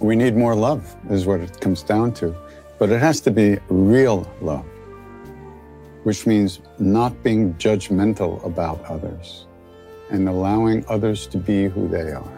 We need more love, is what it comes down to. But it has to be real love, which means not being judgmental about others and allowing others to be who they are.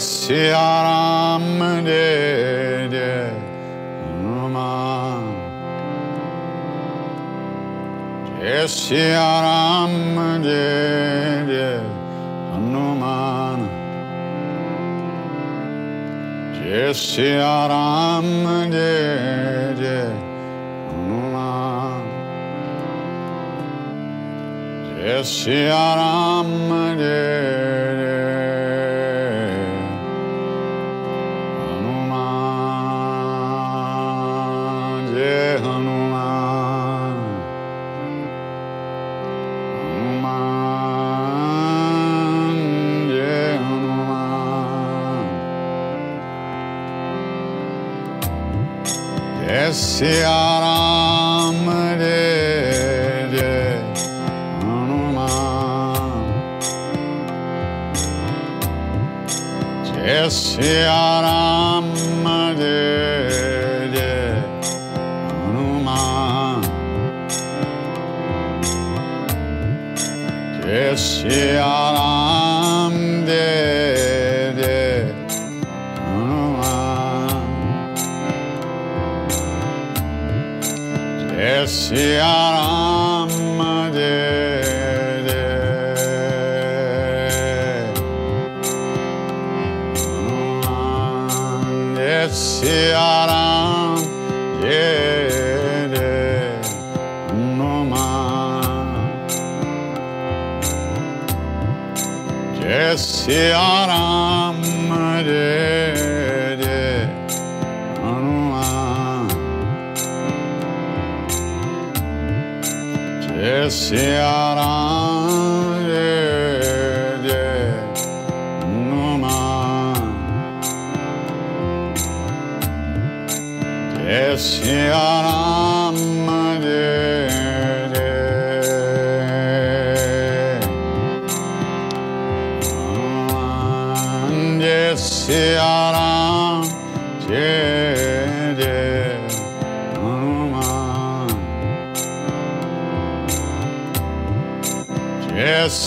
Yes, Ram Re Hanuman Jai Ram Siaram de de Siaram de de Noma Siaram 안.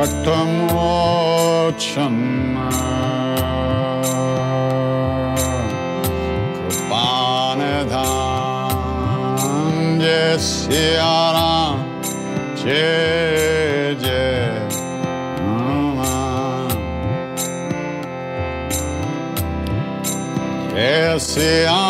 खतमोचन्ना कृपानधान्य सियारा जय जय जय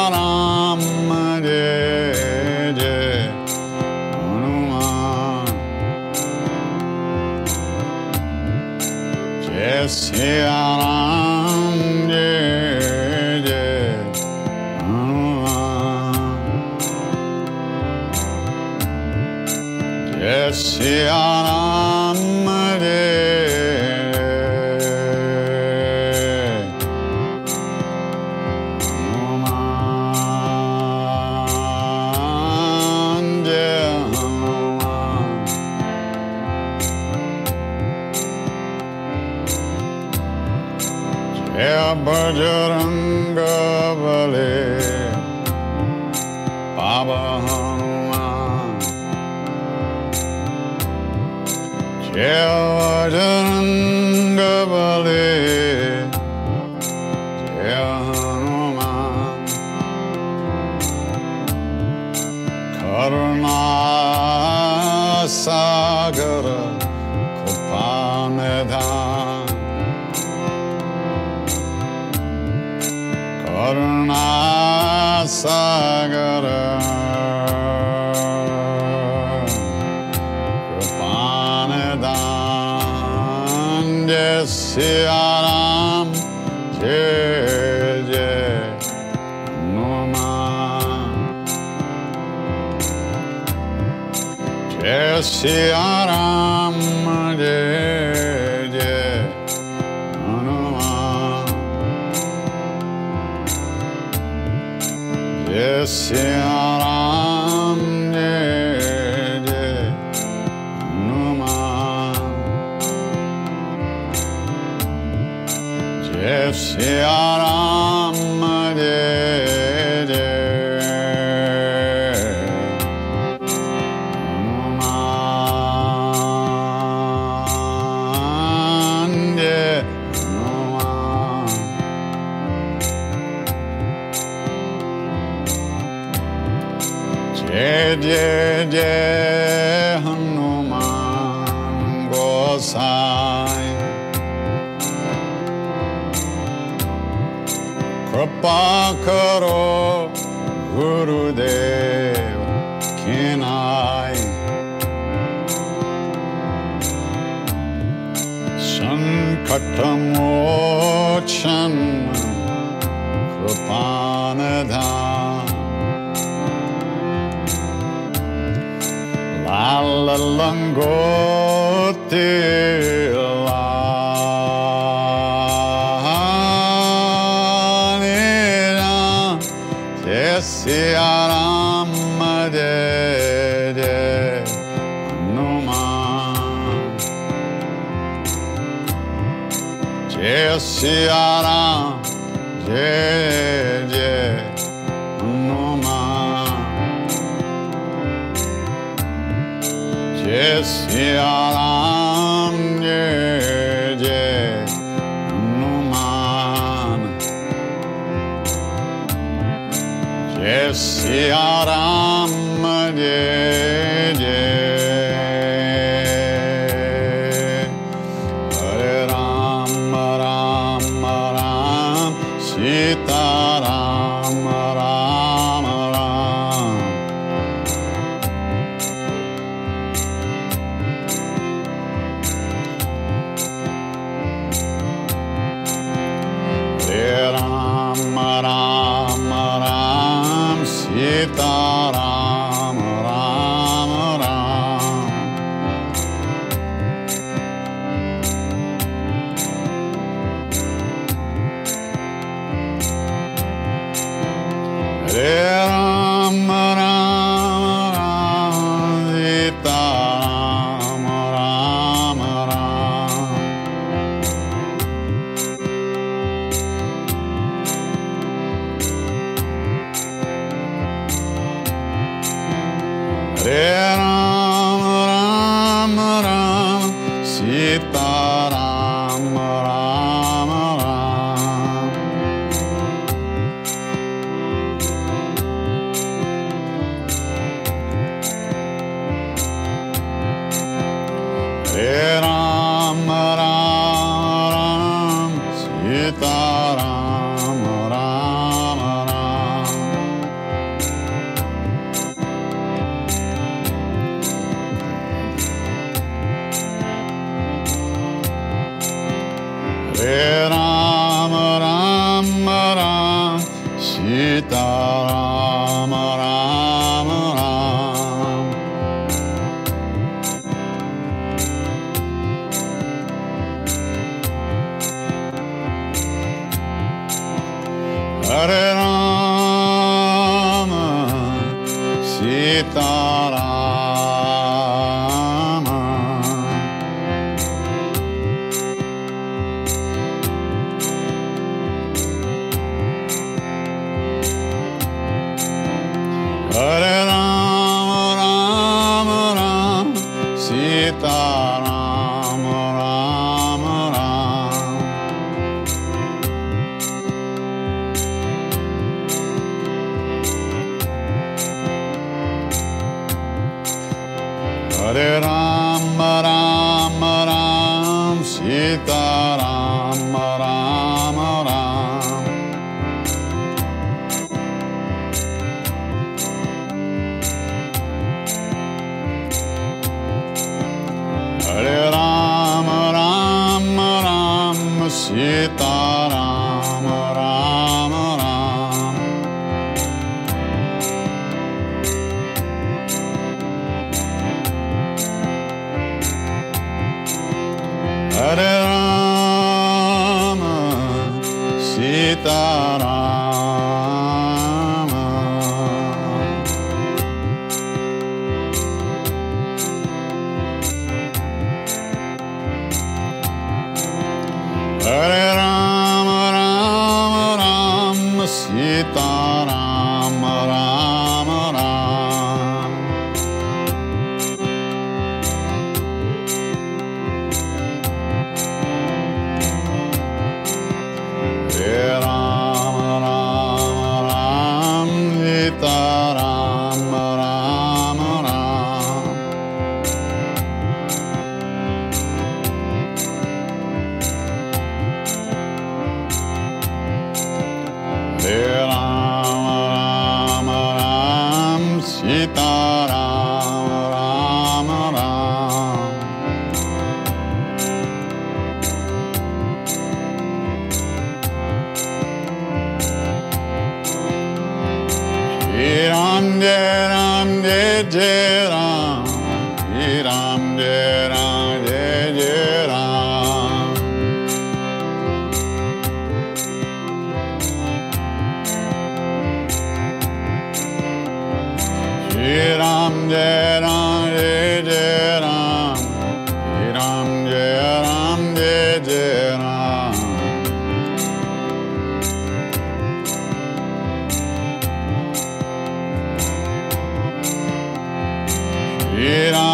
करो गुरुदेव किनाई संकट मोचन कृपानधाम लाल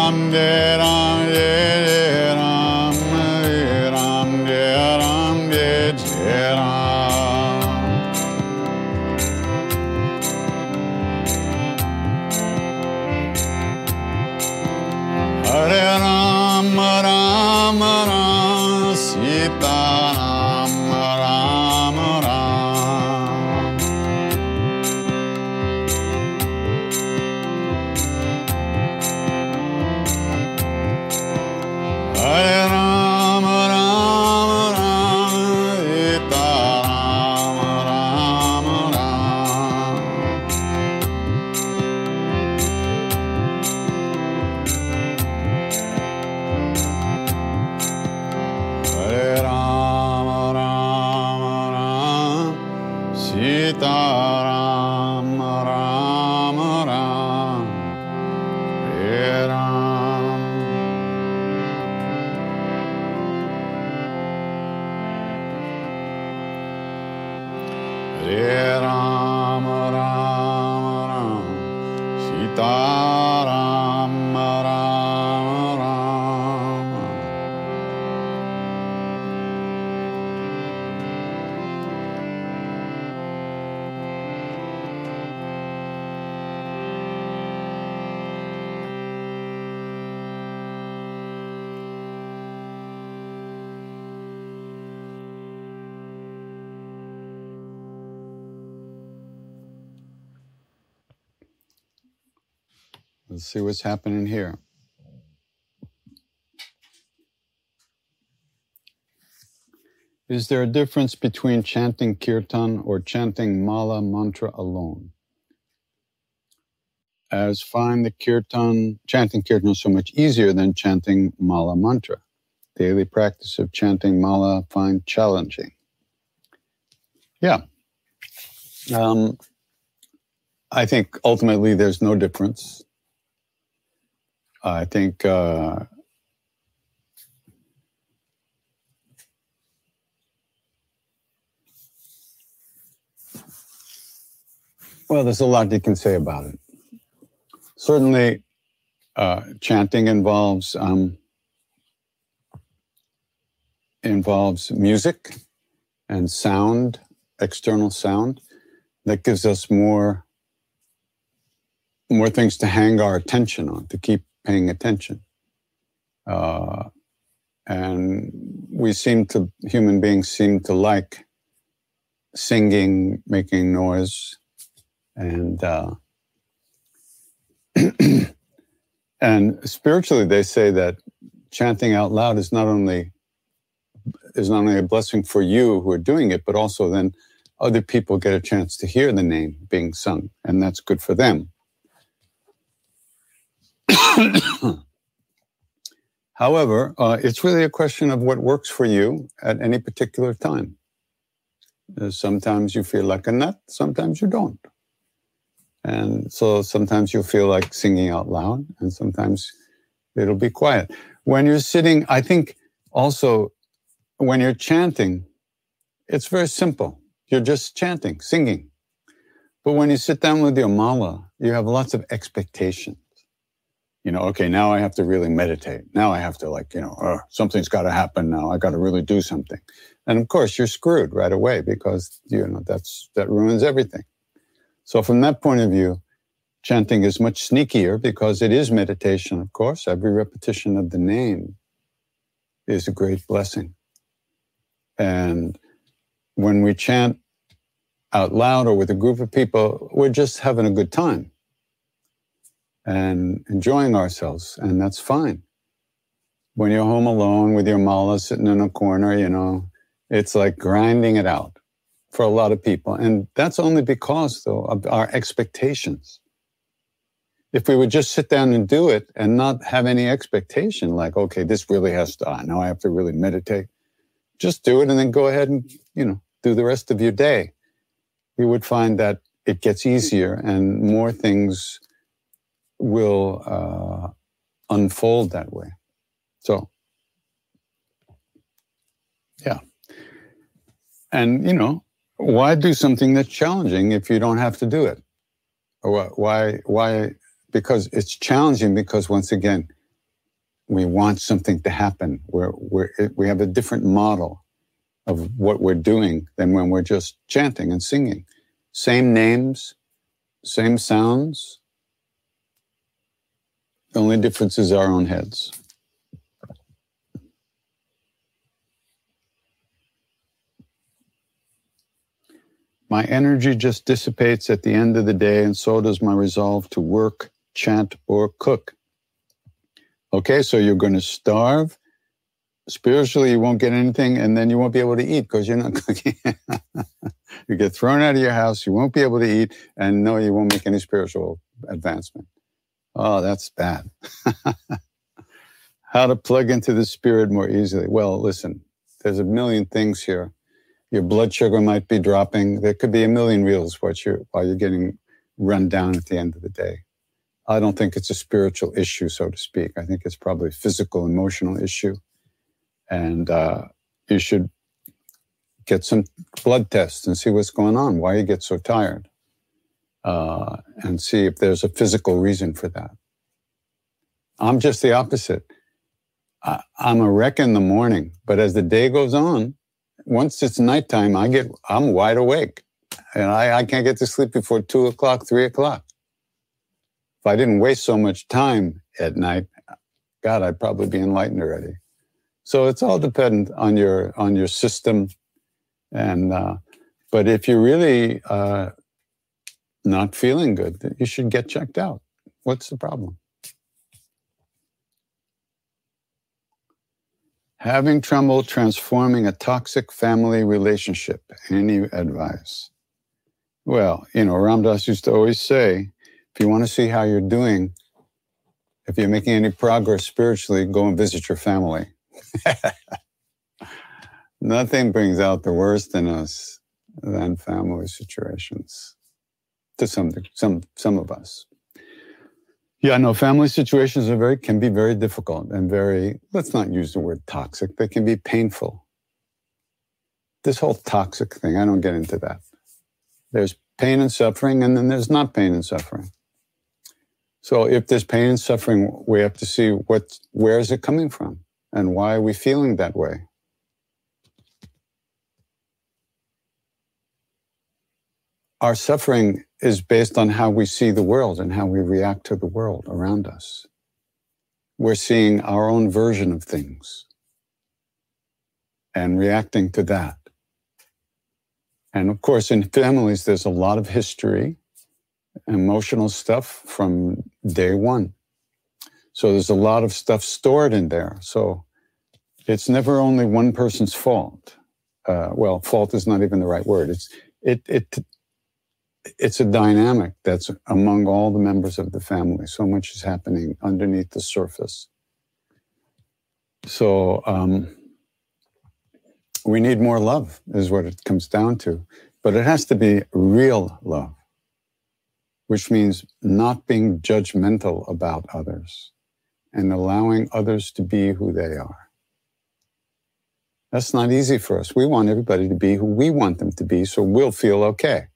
Shri See what's happening here. Is there a difference between chanting kirtan or chanting mala mantra alone? As find the kirtan, chanting kirtan is so much easier than chanting mala mantra. Daily practice of chanting mala find challenging. Yeah. Um, I think ultimately there's no difference. I think uh, well, there's a lot you can say about it. Certainly, uh, chanting involves um, involves music and sound, external sound, that gives us more more things to hang our attention on, to keep paying attention. Uh, and we seem to, human beings seem to like singing, making noise, and uh, and spiritually, they say that chanting out loud is not only is not only a blessing for you who are doing it, but also then other people get a chance to hear the name being sung, and that's good for them. However, uh, it's really a question of what works for you at any particular time. Uh, sometimes you feel like a nut, sometimes you don't. And so sometimes you'll feel like singing out loud, and sometimes it'll be quiet. When you're sitting, I think also when you're chanting, it's very simple. You're just chanting, singing. But when you sit down with your mala, you have lots of expectations. You know, okay, now I have to really meditate. Now I have to, like, you know, oh, something's got to happen now. I got to really do something. And of course, you're screwed right away because, you know, that's, that ruins everything. So, from that point of view, chanting is much sneakier because it is meditation, of course. Every repetition of the name is a great blessing. And when we chant out loud or with a group of people, we're just having a good time and enjoying ourselves, and that's fine. When you're home alone with your mala sitting in a corner, you know, it's like grinding it out for a lot of people. And that's only because, though, of our expectations. If we would just sit down and do it and not have any expectation, like, okay, this really has to, ah, now I have to really meditate, just do it and then go ahead and, you know, do the rest of your day. You would find that it gets easier and more things will uh, unfold that way. So, yeah. And, you know, why do something that's challenging if you don't have to do it? Why, why? Because it's challenging because once again, we want something to happen. We're, we're, we have a different model of what we're doing than when we're just chanting and singing. Same names, same sounds, the only difference is our own heads. My energy just dissipates at the end of the day, and so does my resolve to work, chant, or cook. Okay, so you're going to starve. Spiritually, you won't get anything, and then you won't be able to eat because you're not cooking. you get thrown out of your house, you won't be able to eat, and no, you won't make any spiritual advancement. Oh, that's bad. How to plug into the spirit more easily. Well, listen, there's a million things here. Your blood sugar might be dropping. There could be a million reasons while you're, while you're getting run down at the end of the day. I don't think it's a spiritual issue, so to speak. I think it's probably a physical, emotional issue. And uh, you should get some blood tests and see what's going on, why you get so tired uh, and see if there's a physical reason for that. I'm just the opposite. I, I'm a wreck in the morning, but as the day goes on, once it's nighttime, I get I'm wide awake, and I, I can't get to sleep before two o'clock, three o'clock. If I didn't waste so much time at night, God, I'd probably be enlightened already. So it's all dependent on your on your system, and uh, but if you really uh, not feeling good, you should get checked out. What's the problem? Having trouble transforming a toxic family relationship. Any advice? Well, you know, Ram Dass used to always say, if you want to see how you're doing, if you're making any progress spiritually, go and visit your family. Nothing brings out the worst in us than family situations to some some some of us. Yeah, no, family situations are very can be very difficult and very let's not use the word toxic. They can be painful. This whole toxic thing, I don't get into that. There's pain and suffering, and then there's not pain and suffering. So if there's pain and suffering, we have to see what where is it coming from and why are we feeling that way? Our suffering is based on how we see the world and how we react to the world around us. we're seeing our own version of things and reacting to that. And of course, in families, there's a lot of history, emotional stuff from day one. So there's a lot of stuff stored in there. So it's never only one person's fault. Uh, well, fault is not even the right word. It's it it it's a dynamic that's among all the members of the family. So much is happening underneath the surface. So um, we need more love, is what it comes down to. But it has to be real love, which means not being judgmental about others and allowing others to be who they are. That's not easy for us. We want everybody to be who we want them to be so we'll feel okay,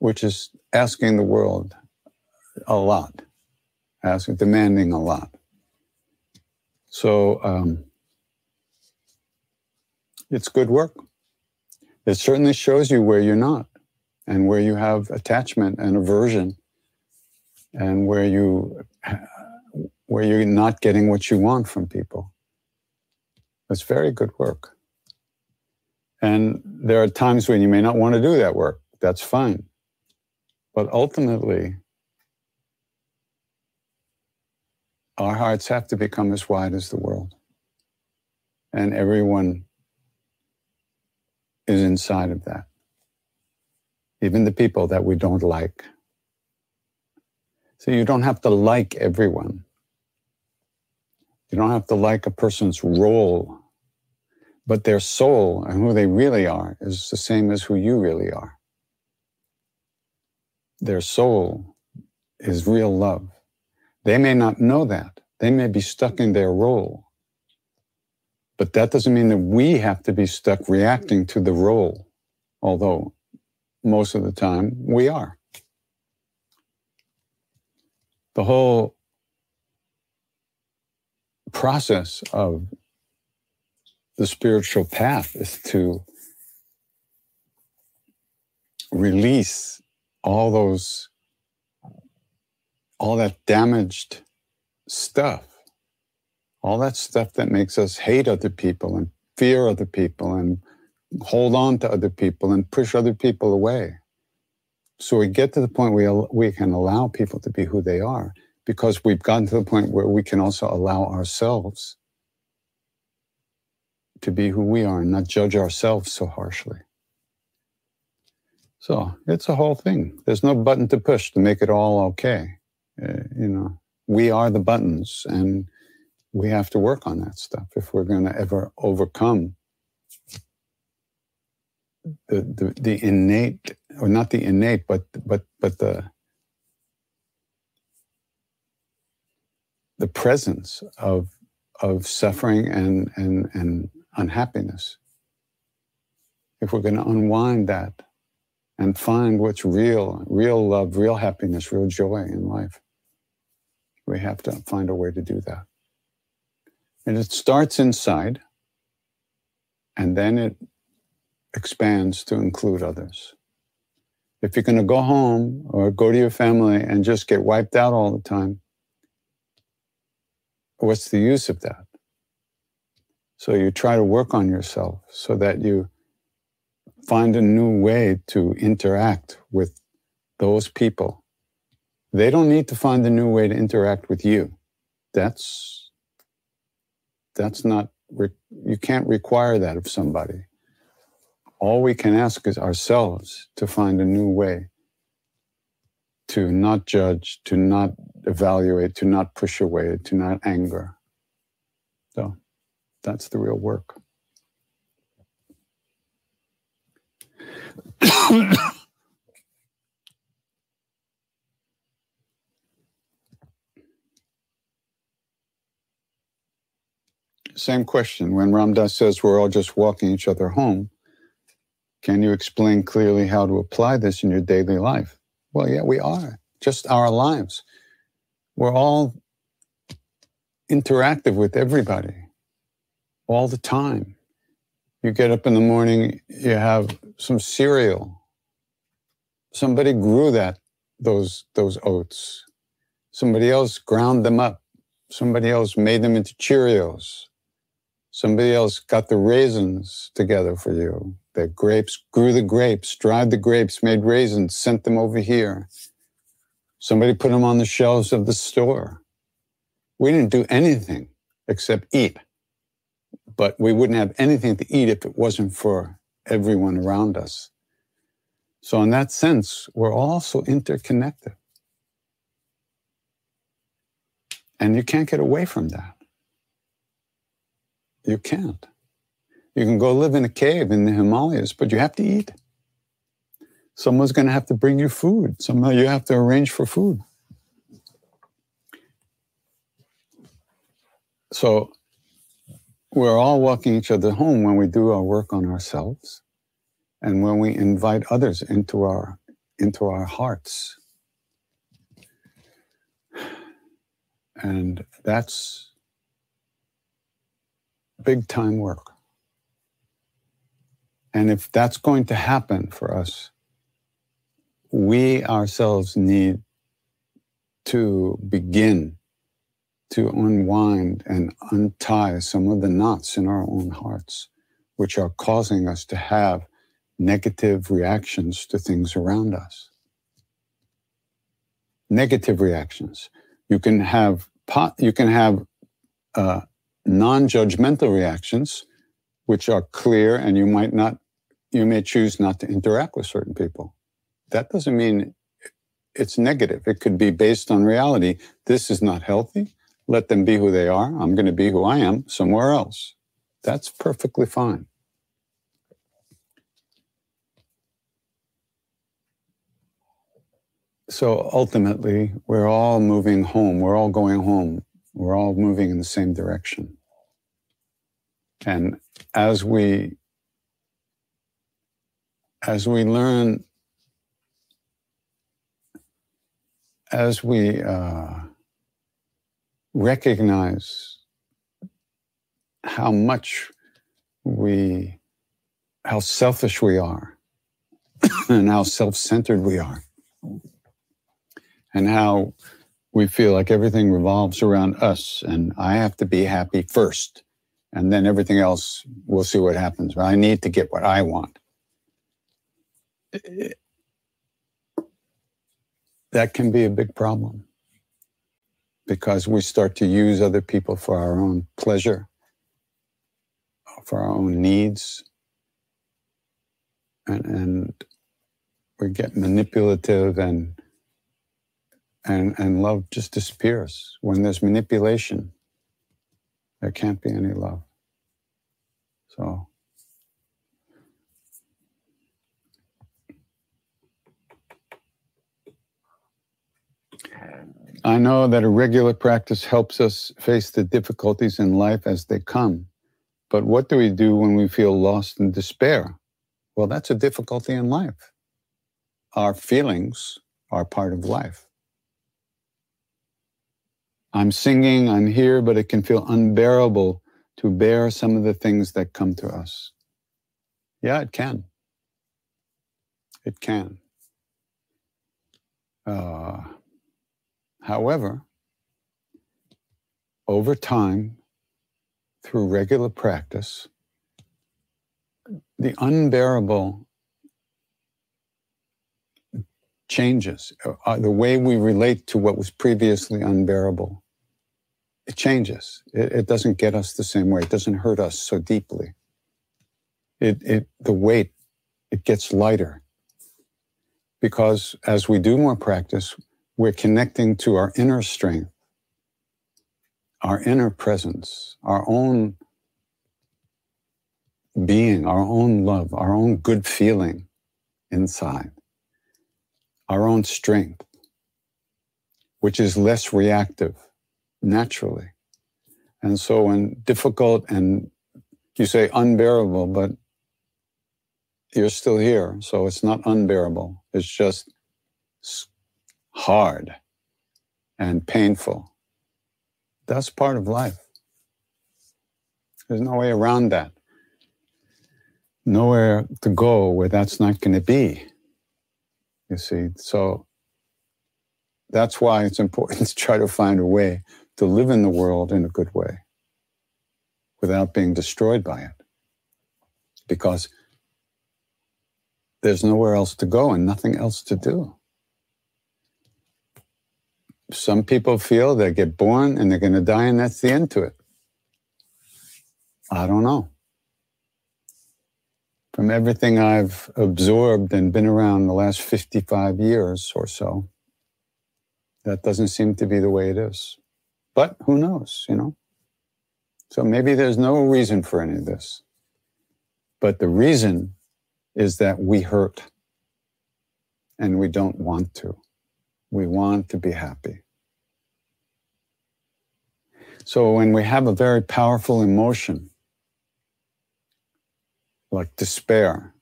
which is asking the world a lot, asking, demanding a lot. So um, it's good work. It certainly shows you where you're not and where you have attachment and aversion and where you where you're not getting what you want from people. It's very good work. And there are times when you may not want to do that work. That's fine. But ultimately, our hearts have to become as wide as the world. And everyone is inside of that. Even the people that we don't like. So you don't have to like everyone. You don't have to like a person's role, but their soul and who they really are is the same as who you really are. Their soul is real love. They may not know that. They may be stuck in their role. But that doesn't mean that we have to be stuck reacting to the role, although most of the time we are. The whole process of the spiritual path is to release all those, all that damaged stuff all that stuff that makes us hate other people and fear other people and hold on to other people and push other people away. So we get to the point where we can allow people to be who they are because we've gotten to the point where we can also allow ourselves to be who we are and not judge ourselves so harshly. So it's a whole thing. There's no button to push to make it all okay. Uh, you know, we are the buttons and we have to work on that stuff if we're going to ever overcome the, the, the innate or not the innate but but but the the presence of of suffering and and and unhappiness if we're going to unwind that and find what's real real love real happiness real joy in life we have to find a way to do that and it starts inside and then it expands to include others. If you're going to go home or go to your family and just get wiped out all the time, what's the use of that? So you try to work on yourself so that you find a new way to interact with those people. They don't need to find a new way to interact with you. That's that's not, you can't require that of somebody. All we can ask is ourselves to find a new way to not judge, to not evaluate, to not push away, to not anger. So that's the real work. Same question. When Ram Dass says we're all just walking each other home, can you explain clearly how to apply this in your daily life? Well, yeah, we are. Just our lives. We're all interactive with everybody all the time. You get up in the morning, you have some cereal. Somebody grew that, those, those oats. Somebody else ground them up Somebody else made them into Cheerios. Somebody else got the raisins together for you. The grapes grew the grapes, dried the grapes, made raisins, sent them over here. Somebody put them on the shelves of the store. We didn't do anything except eat. But we wouldn't have anything to eat if it wasn't for everyone around us. So, in that sense, we're also interconnected. And you can't get away from that. You can't. You can go live in a cave in the Himalayas, but you have to eat. Someone's going to have to bring you food. Somehow you have to arrange for food. So we're all walking each other home when we do our work on ourselves and when we invite others into our into our hearts. And that's big time work. And if that's going to happen for us, we ourselves need to begin to unwind and untie some of the knots in our own hearts, which are causing us to have negative reactions to things around us. Negative reactions. You can have you can have uh, non-judgmental reactions, which are clear, and you might not, you may choose not to interact with certain people. That doesn't mean it's negative. It could be based on reality. This is not healthy. Let them be who they are. I'm going to be who I am somewhere else. That's perfectly fine. So ultimately, we're all moving home. We're all going home. We're all moving in the same direction. And as we as we learn, as we uh, recognize how much we, how selfish we are, and how self centered we are, and how we feel like everything revolves around us, and I have to be happy first, and then everything else, we'll see what happens. But I need to get what I want. That can be a big problem because we start to use other people for our own pleasure, for our own needs, and, and we get manipulative and and and love just disappears. When there's manipulation there can't be any love. So I know that a regular practice helps us face the difficulties in life as they come. But what do we do when we feel lost and despair? Well, that's a difficulty in life. Our feelings are part of life. I'm singing, I'm here, but it can feel unbearable to bear some of the things that come to us. Yeah, it can. It can. Uh, However, over time, through regular practice, the unbearable changes. Uh, the way we relate to what was previously unbearable, it changes. It, it, doesn't get us the same way. It doesn't hurt us so deeply. It, it, the weight, it gets lighter. Because as we do more practice, we're connecting to our inner strength, our inner presence, our own being, our own love, our own good feeling inside, our own strength, which is less reactive naturally. And so when difficult and you say unbearable, but you're still here. So it's not unbearable. It's just hard and painful. That's part of life. There's no way around that. Nowhere to go where that's not going to be. You see, so that's why it's important to try to find a way to live in the world in a good way without being destroyed by it. Because there's nowhere else to go and nothing else to do. Some people feel they get born and they're going to die, and that's the end to it. I don't know. From everything I've absorbed and been around the last 55 years or so, that doesn't seem to be the way it is. But who knows, you know? So maybe there's no reason for any of this. But the reason is that we hurt and we don't want to. We want to be happy. So when we have a very powerful emotion, like despair,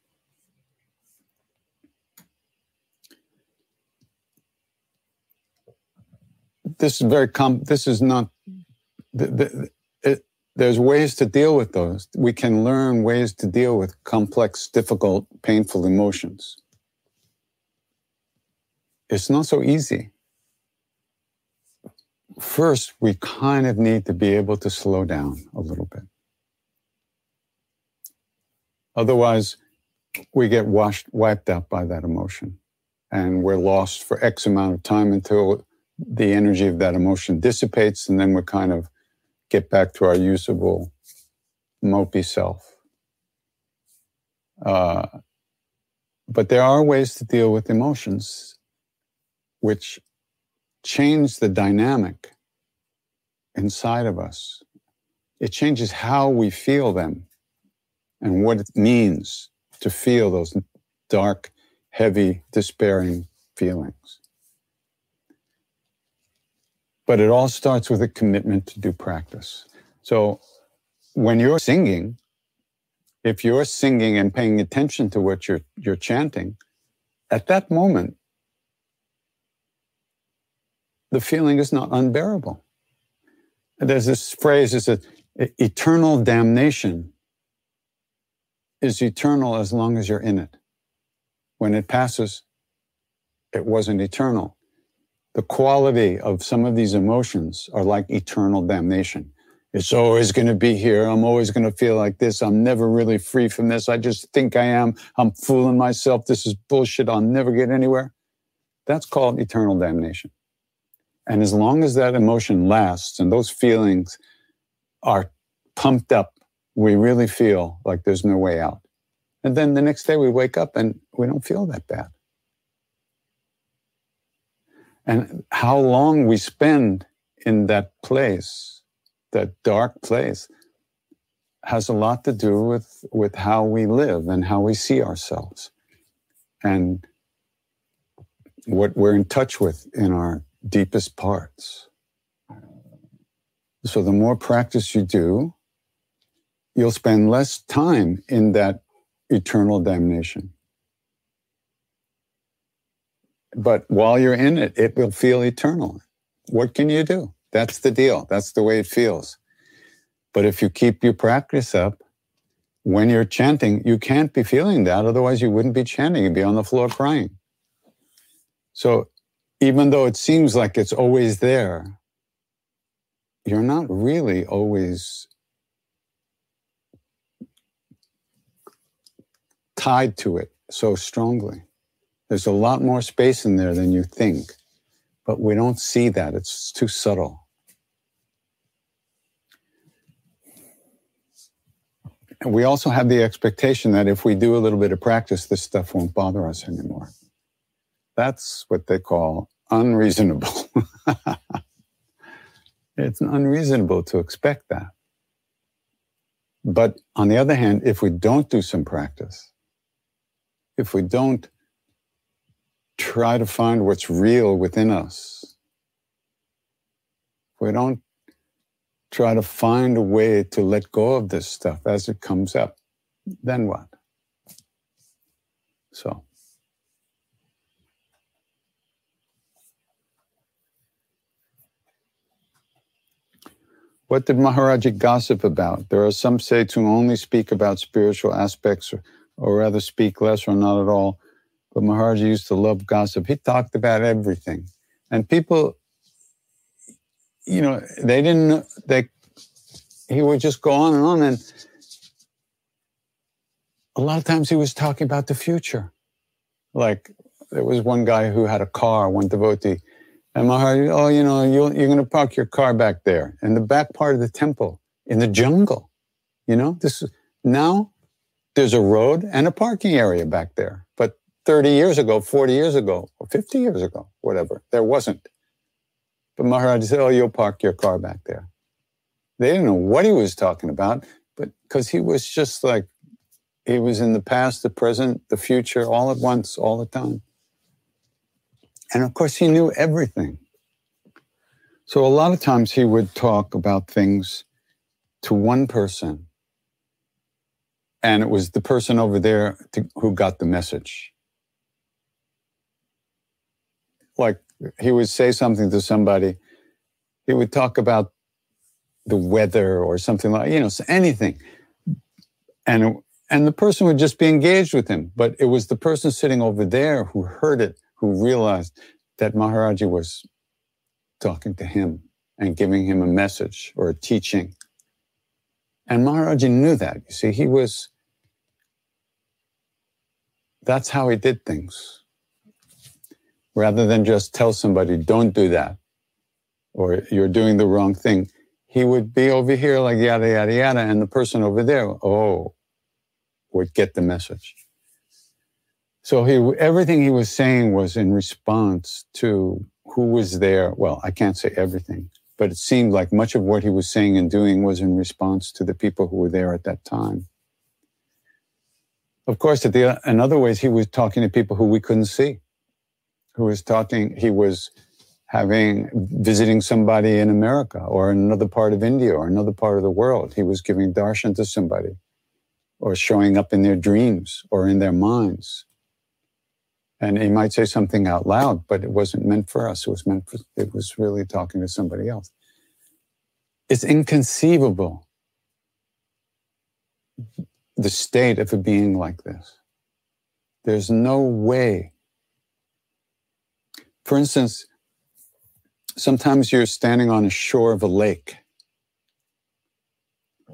this is very com- this is not it, there's ways to deal with those we can learn ways to deal with complex difficult painful emotions it's not so easy. First we kind of need to be able to slow down a little bit. Otherwise we get washed wiped out by that emotion and we're lost for x amount of time until the energy of that emotion dissipates, and then we kind of get back to our usable, mopey self. Uh, but there are ways to deal with emotions which change the dynamic inside of us. It changes how we feel them and what it means to feel those dark, heavy, despairing feelings. But it all starts with a commitment to do practice. So when you're singing, if you're singing and paying attention to what you're, you're chanting, at that moment, the feeling is not unbearable. There's this phrase, it's a eternal damnation is eternal as long as you're in it. When it passes, it wasn't eternal the quality of some of these emotions are like eternal damnation. It's always going to be here. I'm always going to feel like this. I'm never really free from this. I just think I am. I'm fooling myself. This is bullshit. I'll never get anywhere. That's called eternal damnation. And as long as that emotion lasts and those feelings are pumped up, we really feel like there's no way out. And then the next day we wake up and we don't feel that bad. And how long we spend in that place, that dark place, has a lot to do with, with how we live and how we see ourselves and what we're in touch with in our deepest parts. So, the more practice you do, you'll spend less time in that eternal damnation. But while you're in it, it will feel eternal. What can you do? That's the deal. That's the way it feels. But if you keep your practice up, when you're chanting, you can't be feeling that. Otherwise, you wouldn't be chanting. You'd be on the floor crying. So even though it seems like it's always there, you're not really always tied to it so strongly. There's a lot more space in there than you think, but we don't see that. It's too subtle. And we also have the expectation that if we do a little bit of practice, this stuff won't bother us anymore. That's what they call unreasonable. it's unreasonable to expect that. But on the other hand, if we don't do some practice, if we don't try to find what's real within us, if we don't try to find a way to let go of this stuff as it comes up, then what? So. What did Maharaji gossip about? There are some saints who only speak about spiritual aspects or, or rather speak less or not at all but Maharaji used to love gossip. He talked about everything. And people, you know, they didn't, they, he would just go on and on. And a lot of times he was talking about the future. Like there was one guy who had a car, one devotee, and Maharaj, oh, you know, you you're going to park your car back there in the back part of the temple in the jungle. You know, this is now there's a road and a parking area back there. But 30 years ago, 40 years ago, or 50 years ago, whatever, there wasn't. But Maharaj said, oh, you'll park your car back there. They didn't know what he was talking about, but because he was just like, he was in the past, the present, the future, all at once, all the time. And of course, he knew everything. So a lot of times he would talk about things to one person, and it was the person over there to, who got the message. Like he would say something to somebody, he would talk about the weather or something like, you know, anything. And, and the person would just be engaged with him. But it was the person sitting over there who heard it who realized that Maharaji was talking to him and giving him a message or a teaching. And Maharaji knew that. You see, he was, that's how he did things. Rather than just tell somebody, don't do that, or you're doing the wrong thing, he would be over here like yada, yada, yada, and the person over there, oh, would get the message. So he, everything he was saying was in response to who was there. Well, I can't say everything, but it seemed like much of what he was saying and doing was in response to the people who were there at that time. Of course, the, in other ways, he was talking to people who we couldn't see, who was talking, he was having, visiting somebody in America or in another part of India or another part of the world. He was giving darshan to somebody or showing up in their dreams or in their minds and he might say something out loud, but it wasn't meant for us. It was meant for, it was really talking to somebody else. It's inconceivable the state of a being like this. There's no way. For instance, sometimes you're standing on a shore of a lake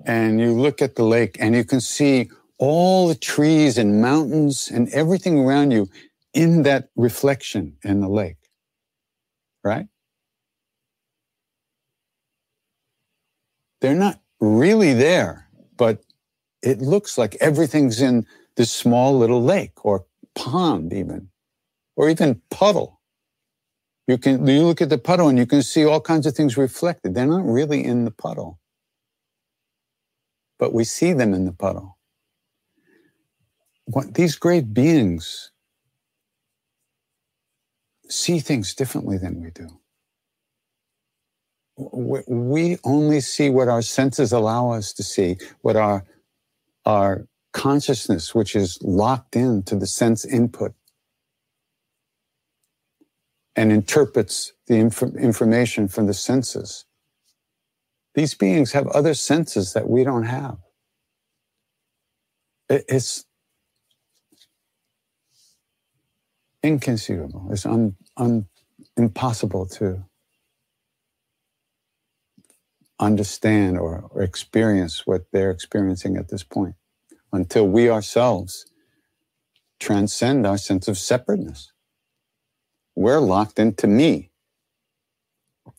and you look at the lake and you can see all the trees and mountains and everything around you in that reflection in the lake, right? They're not really there, but it looks like everything's in this small little lake or pond, even, or even puddle. You can you look at the puddle and you can see all kinds of things reflected. They're not really in the puddle, but we see them in the puddle. What, these great beings see things differently than we do. We only see what our senses allow us to see, what our, our consciousness, which is locked into the sense input and interprets the inf- information from the senses. These beings have other senses that we don't have. It's inconceivable. It's un, un, impossible to understand or, or experience what they're experiencing at this point until we ourselves transcend our sense of separateness. We're locked into me.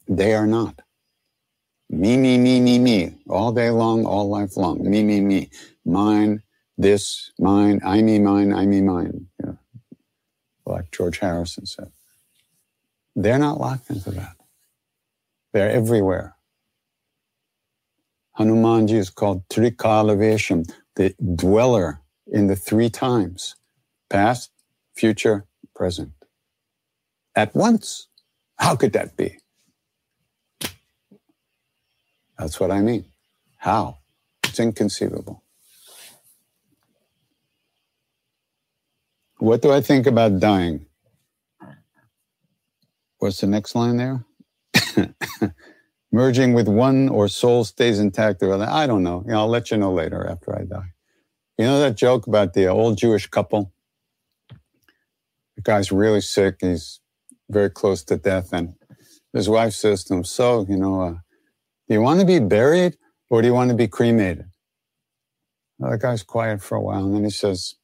They are not. Me, me, me, me, me, all day long, all life long. Me, me, me. Mine, this, mine, I, me, mine, I, me, mine. Know, like George Harrison said. They're not locked into that. They're everywhere. Hanumanji is called Trikalavesham, the dweller in the three times past, future, present. At once. How could that be? That's what I mean. How? It's inconceivable. What do I think about dying? What's the next line there? Merging with one or soul stays intact or other. I don't know. You know. I'll let you know later after I die. You know that joke about the old Jewish couple? The guy's really sick. He's very close to death. And his wife says to him, So, you know, uh, do you want to be buried or do you want to be cremated? Well, the guy's quiet for a while and then he says,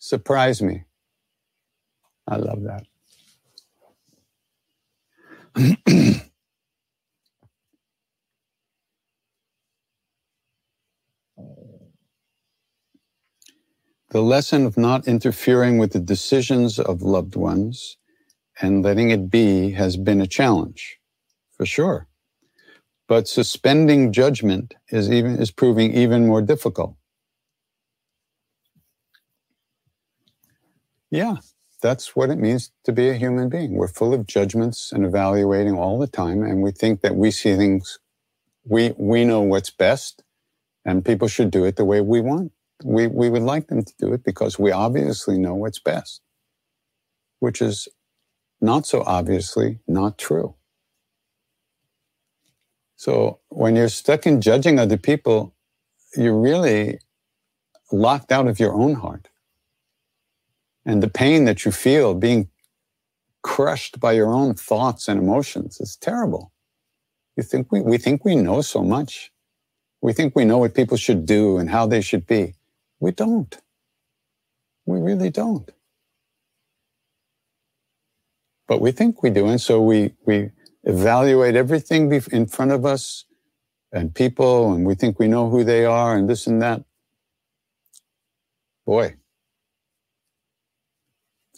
Surprise me. I love that. the lesson of not interfering with the decisions of loved ones and letting it be has been a challenge, for sure. But suspending judgment is even is proving even more difficult. Yeah, that's what it means to be a human being. We're full of judgments and evaluating all the time, and we think that we see things, we we know what's best, and people should do it the way we want. We we would like them to do it because we obviously know what's best, which is not so obviously not true. So when you're stuck in judging other people, you're really locked out of your own heart and the pain that you feel being crushed by your own thoughts and emotions is terrible. You think we, we think we know so much. We think we know what people should do and how they should be. We don't. We really don't. But we think we do. And so we, we evaluate everything in front of us and people, and we think we know who they are and this and that. Boy,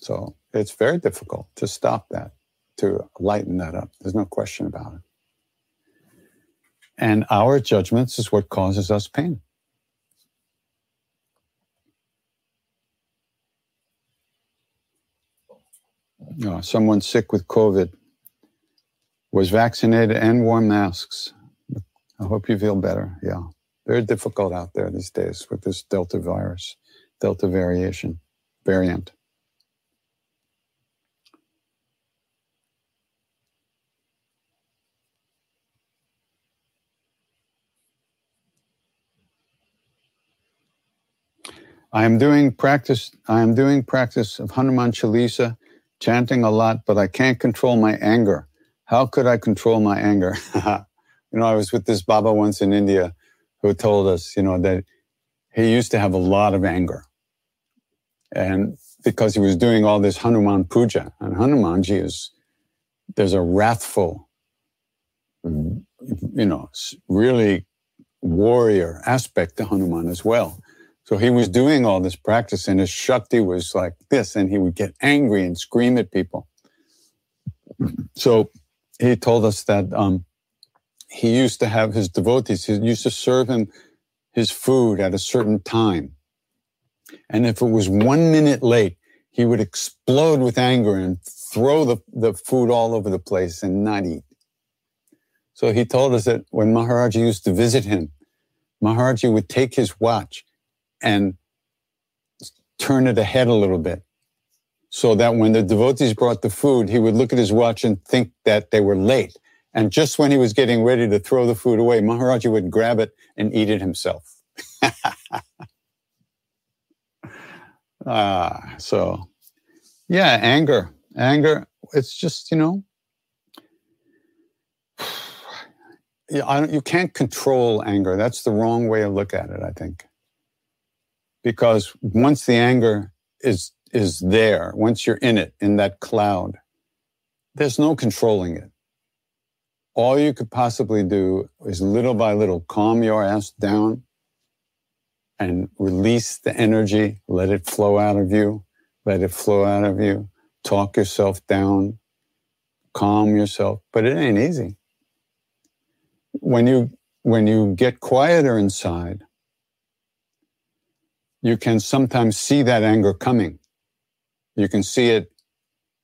so it's very difficult to stop that, to lighten that up. There's no question about it. And our judgments is what causes us pain. You know, someone sick with COVID was vaccinated and wore masks. I hope you feel better. Yeah. Very difficult out there these days with this Delta virus, Delta variation, variant. I am doing practice. I am doing practice of Hanuman Chalisa, chanting a lot, but I can't control my anger. How could I control my anger? you know, I was with this Baba once in India who told us, you know, that he used to have a lot of anger. And because he was doing all this Hanuman puja, and Hanumanji is, there's a wrathful, you know, really warrior aspect to Hanuman as well. So he was doing all this practice and his Shakti was like this, and he would get angry and scream at people. So he told us that um, he used to have his devotees, he used to serve him his food at a certain time. And if it was one minute late, he would explode with anger and throw the, the food all over the place and not eat. So he told us that when Maharaji used to visit him, Maharaji would take his watch and turn it ahead a little bit so that when the devotees brought the food, he would look at his watch and think that they were late. And just when he was getting ready to throw the food away, Maharaji would grab it and eat it himself. ah, so yeah, anger, anger. It's just, you know, you can't control anger. That's the wrong way to look at it, I think because once the anger is is there, once you're in it, in that cloud, there's no controlling it. All you could possibly do is little by little calm your ass down and release the energy, let it flow out of you, let it flow out of you, talk yourself down, calm yourself, but it ain't easy. When you when you get quieter inside, you can sometimes see that anger coming. You can see it,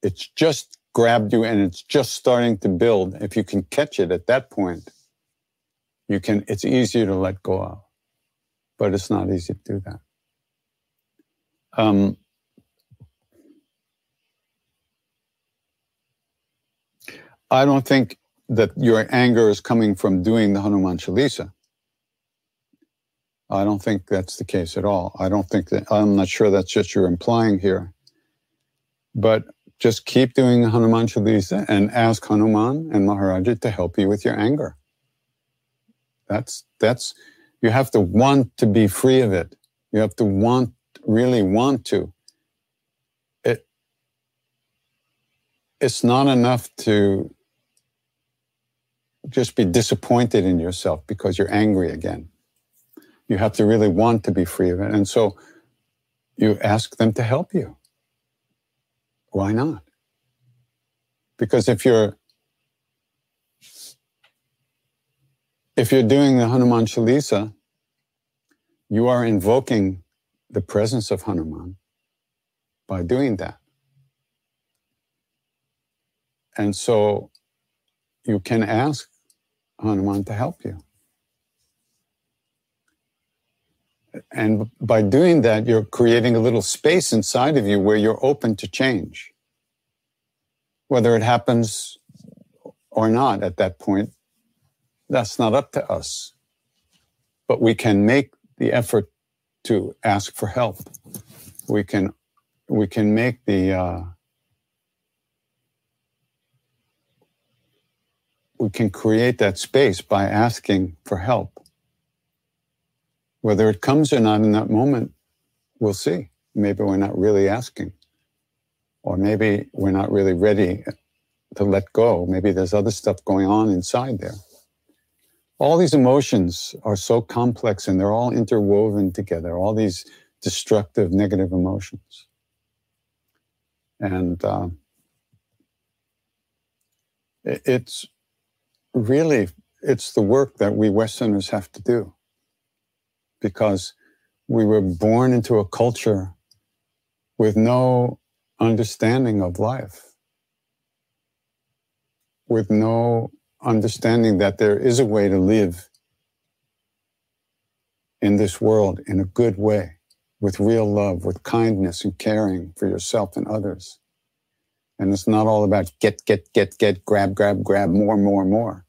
it's just grabbed you and it's just starting to build. If you can catch it at that point, you can, it's easier to let go of, but it's not easy to do that. Um, I don't think that your anger is coming from doing the Hanuman Chalisa. I don't think that's the case at all. I don't think that, I'm not sure that's just you're implying here. But just keep doing Hanuman Chalisa and ask Hanuman and Maharaja to help you with your anger. That's, that's, you have to want to be free of it. You have to want, really want to. It, it's not enough to just be disappointed in yourself because you're angry again. You have to really want to be free of it. And so you ask them to help you. Why not? Because if you're if you're doing the Hanuman Chalisa, you are invoking the presence of Hanuman by doing that. And so you can ask Hanuman to help you. And by doing that, you're creating a little space inside of you where you're open to change. Whether it happens or not at that point, that's not up to us. But we can make the effort to ask for help. We can, we can make the, uh, we can create that space by asking for help. Whether it comes or not in that moment, we'll see. Maybe we're not really asking, or maybe we're not really ready to let go. Maybe there's other stuff going on inside there. All these emotions are so complex and they're all interwoven together, all these destructive, negative emotions. And uh, it's really it's the work that we Westerners have to do because we were born into a culture with no understanding of life, with no understanding that there is a way to live in this world in a good way, with real love, with kindness and caring for yourself and others. And it's not all about get, get, get, get, grab, grab, grab, more, more, more.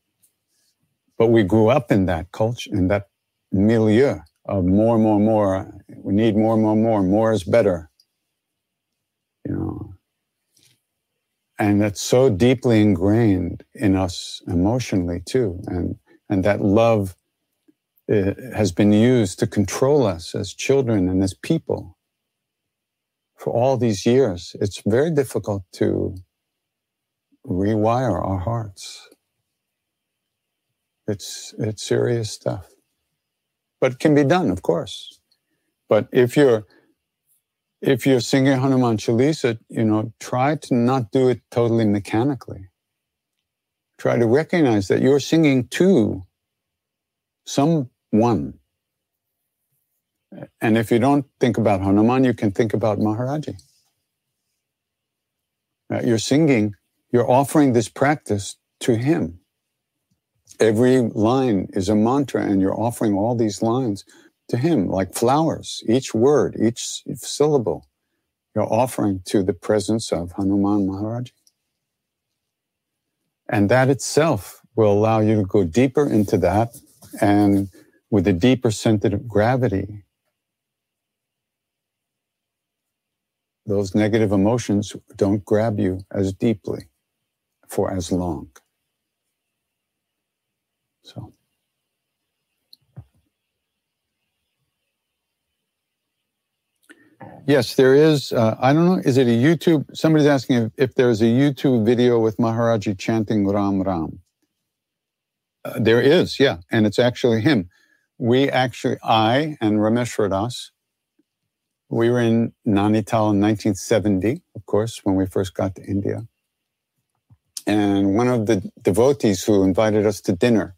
But we grew up in that culture, in that milieu of more, and more, more. We need more, and more, more. More is better. You know. And that's so deeply ingrained in us emotionally too. And, and that love uh, has been used to control us as children and as people for all these years. It's very difficult to rewire our hearts. It's, it's serious stuff. But it can be done, of course. But if you're, if you're singing Hanuman Chalisa, you know, try to not do it totally mechanically. Try to recognize that you're singing to someone. And if you don't think about Hanuman, you can think about Maharaji. You're singing, you're offering this practice to him. Every line is a mantra, and you're offering all these lines to Him like flowers. Each word, each syllable, you're offering to the presence of Hanuman Maharaj. And that itself will allow you to go deeper into that and with a deeper sense of gravity. Those negative emotions don't grab you as deeply for as long. So. Yes, there is. Uh, I don't know. Is it a YouTube? Somebody's asking if, if there's a YouTube video with Maharaji chanting Ram Ram. Uh, there is, yeah, and it's actually him. We actually, I and Rameshwar Das, we were in Nainital in 1970, of course, when we first got to India. And one of the devotees who invited us to dinner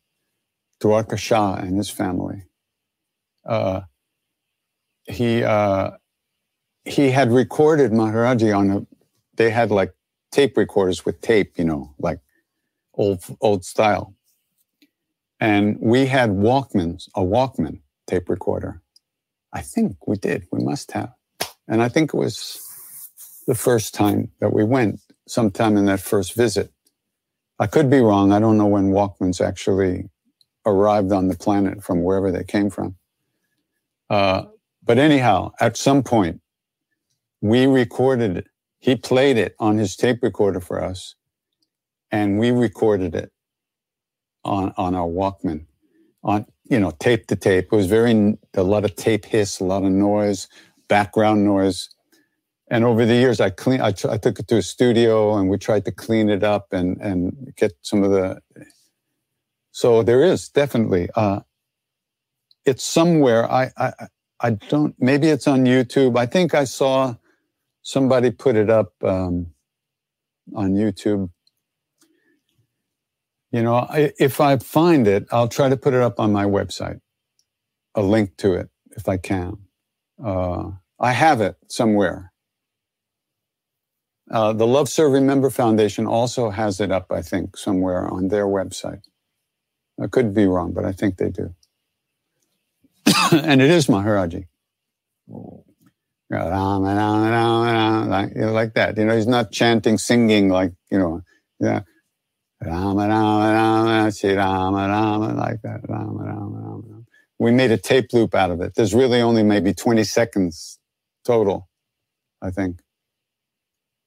Dwarka Shah and his family. Uh, he uh, he had recorded Maharaji on a. They had like tape recorders with tape, you know, like old old style. And we had Walkmans, a Walkman tape recorder. I think we did. We must have. And I think it was the first time that we went, sometime in that first visit. I could be wrong. I don't know when Walkmans actually arrived on the planet from wherever they came from. Uh, but anyhow, at some point, we recorded He played it on his tape recorder for us, and we recorded it on, on our Walkman, on you know tape to tape. It was very a lot of tape hiss, a lot of noise, background noise. And over the years, I clean. I, I took it to a studio, and we tried to clean it up and and get some of the. So there is definitely. Uh, it's somewhere. I I I don't. Maybe it's on YouTube. I think I saw somebody put it up um, on YouTube. You know, I, if I find it, I'll try to put it up on my website, a link to it if I can. Uh, I have it somewhere. Uh, the Love Serve Remember Foundation also has it up, I think, somewhere on their website. I could be wrong, but I think they do. and it is Maharaji. Like, like that. You know, he's not chanting, singing like, you know, yeah. Rama, Rama, Rama, Shri Rama, Rama, like that. Rama, Rama, Rama. We made a tape loop out of it. There's really only maybe 20 seconds total, I think.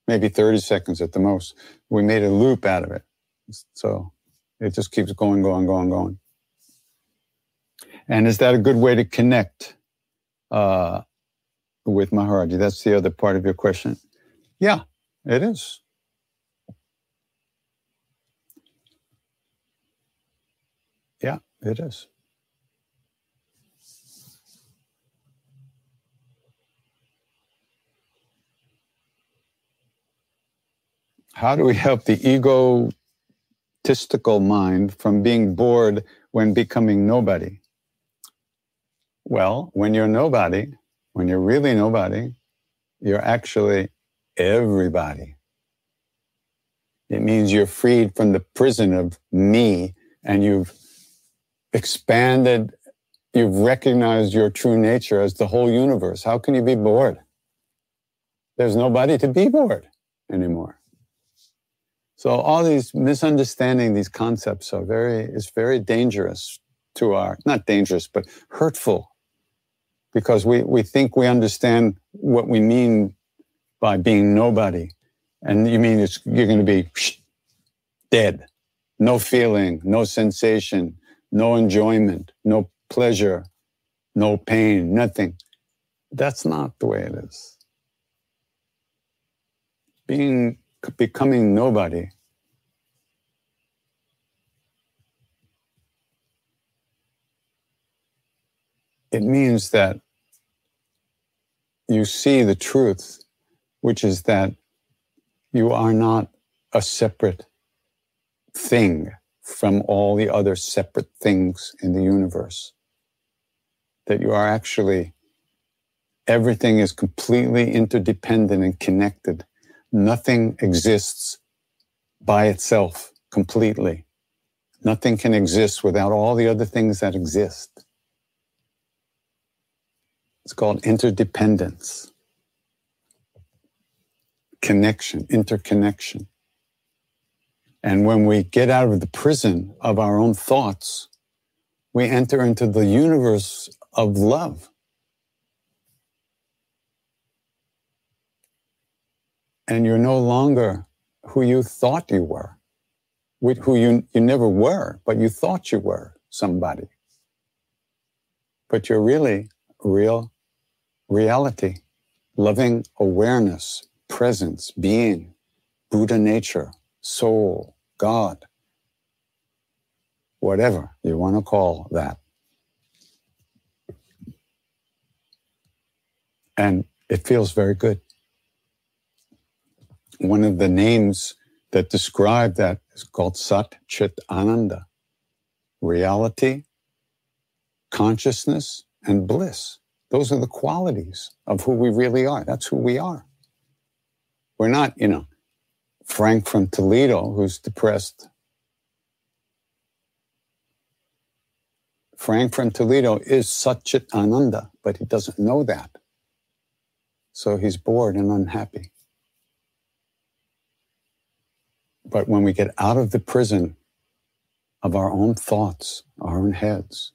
Maybe 30 seconds at the most. We made a loop out of it. So it just keeps going, going, going, going. And is that a good way to connect uh, with Maharaji? That's the other part of your question. Yeah, it is. Yeah, it is. How do we help the egotistical mind from being bored when becoming nobody? Well, when you're nobody, when you're really nobody, you're actually everybody. It means you're freed from the prison of me and you've expanded, you've recognized your true nature as the whole universe. How can you be bored? There's nobody to be bored anymore. So all these misunderstanding these concepts are very, is very dangerous to our, not dangerous, but hurtful because we, we think we understand what we mean by being nobody. And you mean it's, you're going to be dead, no feeling, no sensation, no enjoyment, no pleasure, no pain, nothing. That's not the way it is. Being, becoming nobody it means that you see the truth, which is that you are not a separate thing from all the other separate things in the universe. That you are actually, everything is completely interdependent and connected. Nothing exists by itself completely. Nothing can exist without all the other things that exist. It's called interdependence, connection, interconnection. And when we get out of the prison of our own thoughts, we enter into the universe of love. And you're no longer who you thought you were, who you, you never were, but you thought you were somebody. But you're really real reality, loving awareness, presence, being, Buddha nature, soul, God, whatever you want to call that. And it feels very good. One of the names that describe that is called Sat Chit Ananda reality, consciousness, and bliss. Those are the qualities of who we really are. That's who we are. We're not, you know, Frank from Toledo who's depressed. Frank from Toledo is Satchit Ananda, but he doesn't know that. So he's bored and unhappy. But when we get out of the prison of our own thoughts, our own heads,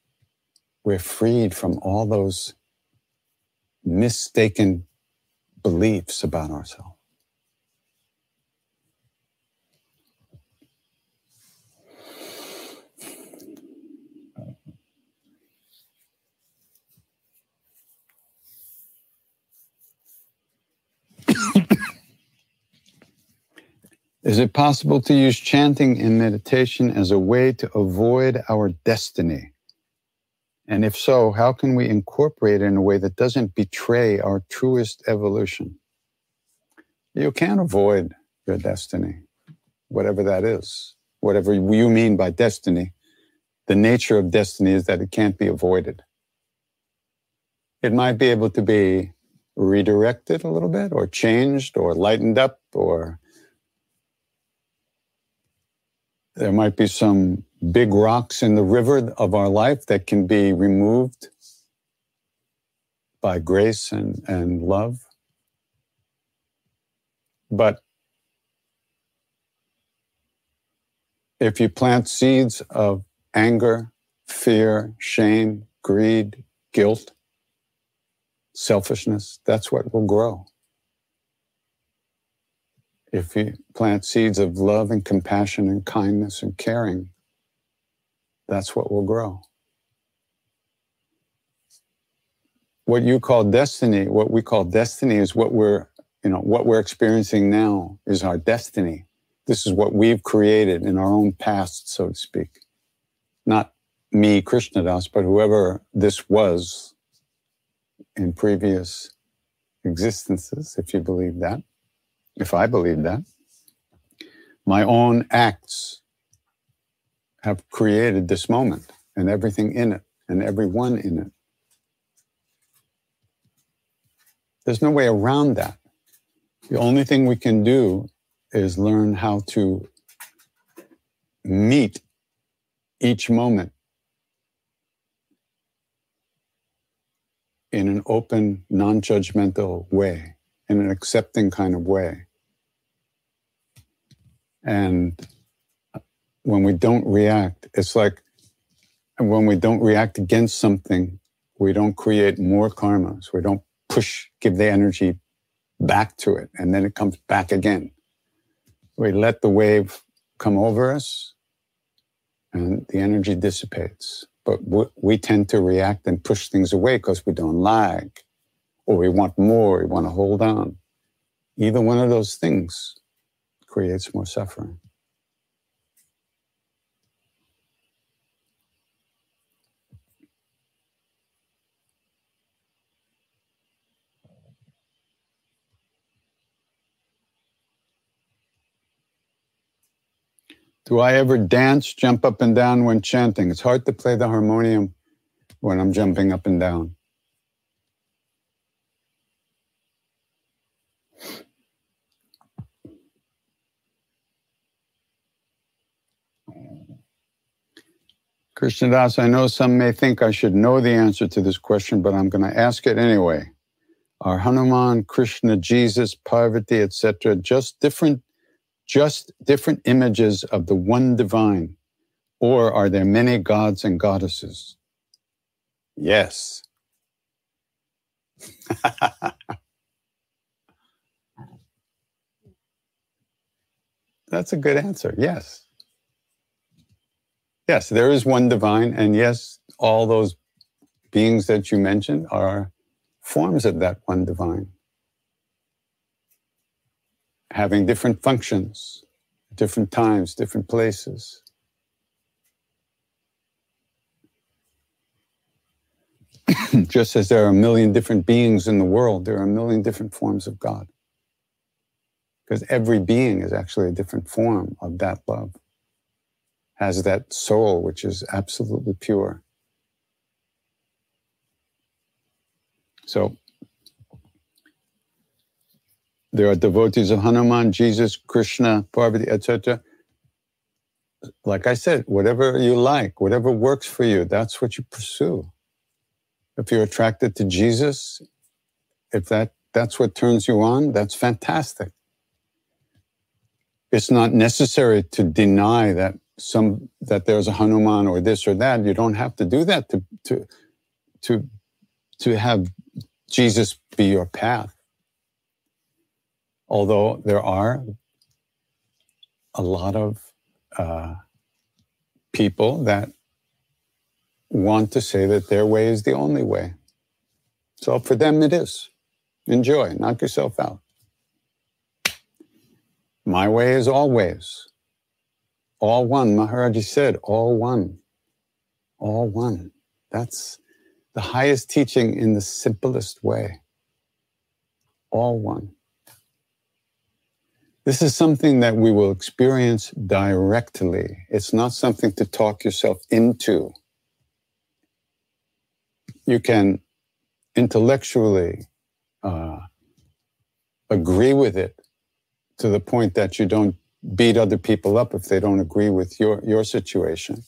we're freed from all those mistaken beliefs about ourselves. Is it possible to use chanting in meditation as a way to avoid our destiny? And if so, how can we incorporate it in a way that doesn't betray our truest evolution? You can't avoid your destiny, whatever that is, whatever you mean by destiny. The nature of destiny is that it can't be avoided. It might be able to be redirected a little bit or changed or lightened up or there might be some big rocks in the river of our life that can be removed by grace and, and love. But if you plant seeds of anger, fear, shame, greed, guilt, selfishness, that's what will grow. If you plant seeds of love and compassion and kindness and caring, that's what will grow. What you call destiny, what we call destiny is what we're, you know, what we're experiencing now is our destiny. This is what we've created in our own past, so to speak. Not me, Krishna Das, but whoever this was in previous existences, if you believe that, if I believe that. My own acts have created this moment and everything in it and everyone in it. There's no way around that. The only thing we can do is learn how to meet each moment in an open, non judgmental way, in an accepting kind of way. And when we don't react, it's like when we don't react against something, we don't create more karmas. We don't push, give the energy back to it, and then it comes back again. We let the wave come over us, and the energy dissipates. But we tend to react and push things away because we don't like, or we want more, we want to hold on. Either one of those things creates more suffering. Do I ever dance, jump up and down when chanting? It's hard to play the harmonium when I'm jumping up and down. Krishna Das, I know some may think I should know the answer to this question, but I'm going to ask it anyway. Are Hanuman, Krishna, Jesus, Parvati, etc., just different just different images of the one divine? Or are there many gods and goddesses? Yes. That's a good answer. Yes. Yes, there is one divine. And yes, all those beings that you mentioned are forms of that one divine having different functions, different times, different places. Just as there are a million different beings in the world, there are a million different forms of God. Because every being is actually a different form of that love, has that soul which is absolutely pure. So there are devotees of Hanuman, Jesus, Krishna, Parvati, etc. Like I said, whatever you like, whatever works for you, that's what you pursue. If you're attracted to Jesus, if that, that's what turns you on, that's fantastic. It's not necessary to deny that some that there's a Hanuman or this or that. You don't have to do that to to to to have Jesus be your path although there are a lot of uh, people that want to say that their way is the only way. So for them, it is. Enjoy, knock yourself out. My way is always. All one. Maharaji said, all one. All one. That's the highest teaching in the simplest way. All one. This is something that we will experience directly. It's not something to talk yourself into. You can intellectually uh, agree with it to the point that you don't beat other people up if they don't agree with your, your situation.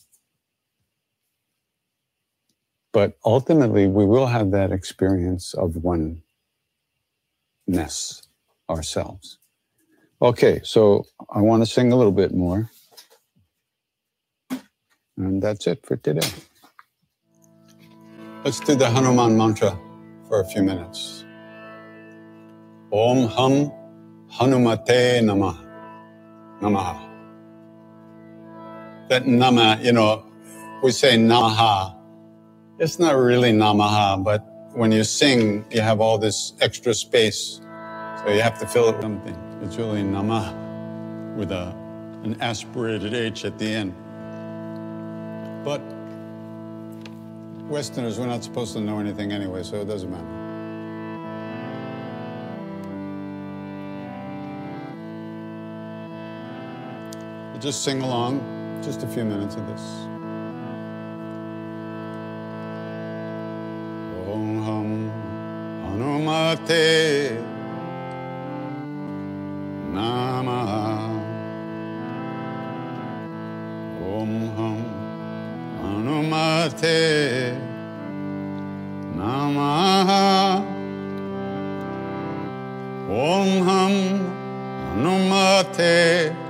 But ultimately, we will have that experience of oneness ourselves. Okay, so I want to sing a little bit more. And that's it for today. Let's do the Hanuman mantra for a few minutes. Om Hum Hanumate Namah. Namaha. That Nama, you know, we say Namaha. It's not really Namaha, but when you sing, you have all this extra space. So you have to fill it with something. It's really Nama with a, an aspirated H at the end. But Westerners, we're not supposed to know anything anyway, so it doesn't matter. Just sing along, just a few minutes of this. Om Hum Hanumate Namaha. Om Hum Hanumate Namaha. Om Hum Hanumate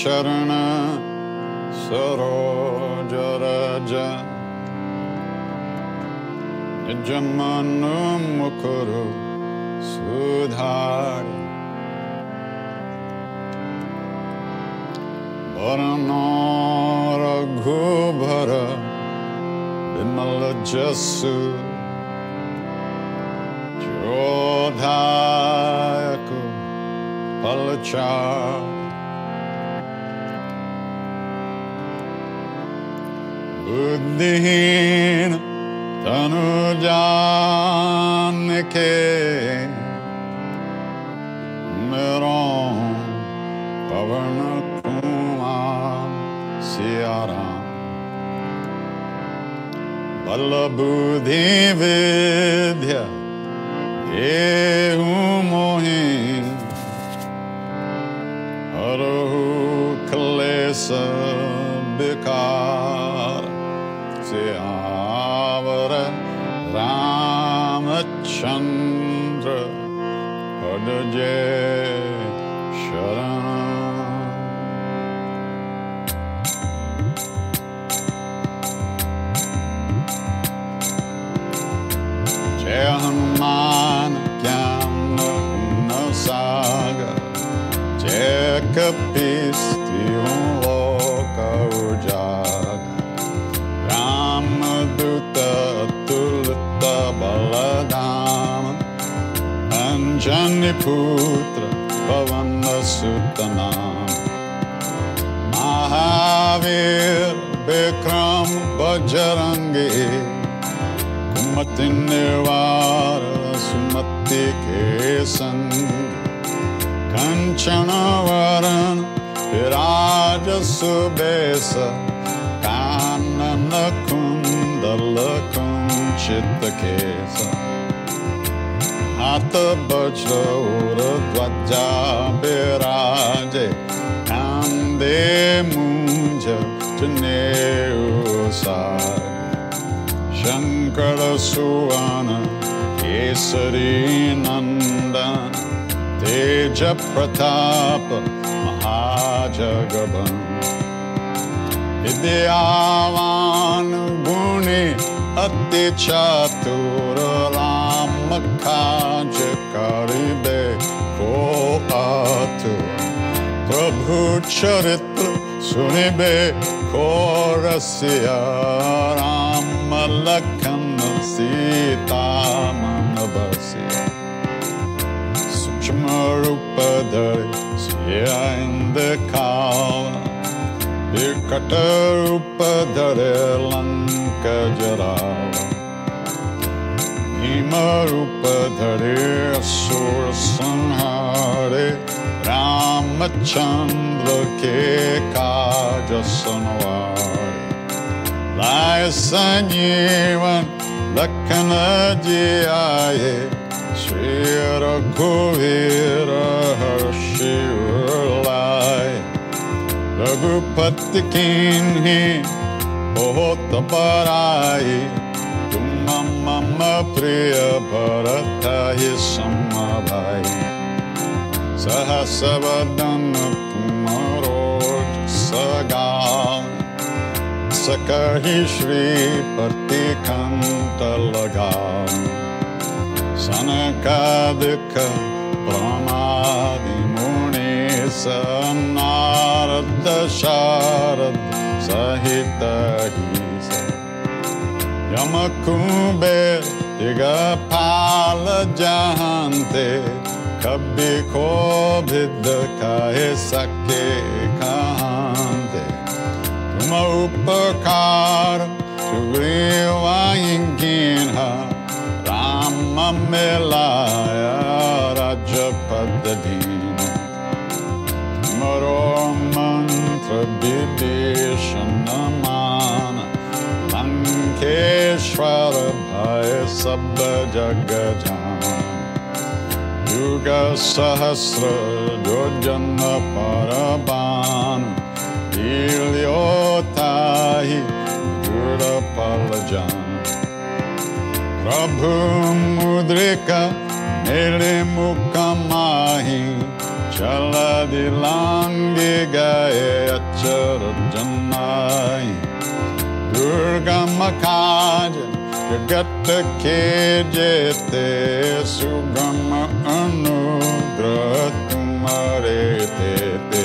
चरण सरोजरज निजमनु मुकुरु सुधार वरण रघुभर विमल जसु जोधायकु पलचार बुद्धिहीन तनु जान के मेरो पवन Kumar Sierra बल बुद्धि विद्या देहु Yeah. अञ्जनिपुत्र पवनसुतनाम महावीर विक्रम बजरंगी। कुमति निर्वार सुमति के संग कंचन वरण विराज द्वचा विराजे ने सा शङ्कर केसरी केशरी नन्देज प्रताप महाजग्या गुणे अति चातुर चतुरम काज करिबे को आतुर प्रभु चरित्र सुनिबे को रसिया राम लखन सीता मन बसिया सूक्ष्म रूप धरे सिया इंद खावा विकट रूप धरे लंक जरावा भीम रूप धरे असुर संहारे रामचंद्र के काज सनवारे लाय संजीवन लखन जी आए श्री रघुवीर हर्षि लाए रघुपति कीन्ही बहुत बड़ाई तुम मम भदन पुनरो सगा। सकहि श्री प्रतिखन्त लगा। सनका प्रमादि मुनि सदशारद सहितहि यमकुबेर दिगपाल जहांते कभी को भिद कहे सके कहांते तुम उपकार सुग्रीवाइंगिन राम मिलाया राजपद दीन मरो मंत्र विदेशन मान लंकेश्वर भय सब जग युग सहस्र योजन पर बान लील्योताहि जुड़ पल जान प्रभु मुद्रिका मेरे मुख माही चल दिलांगे गए अचर जन्नाई दुर्गम काज जगत के जेते सुगम अनुग्रह तुम्हारे देते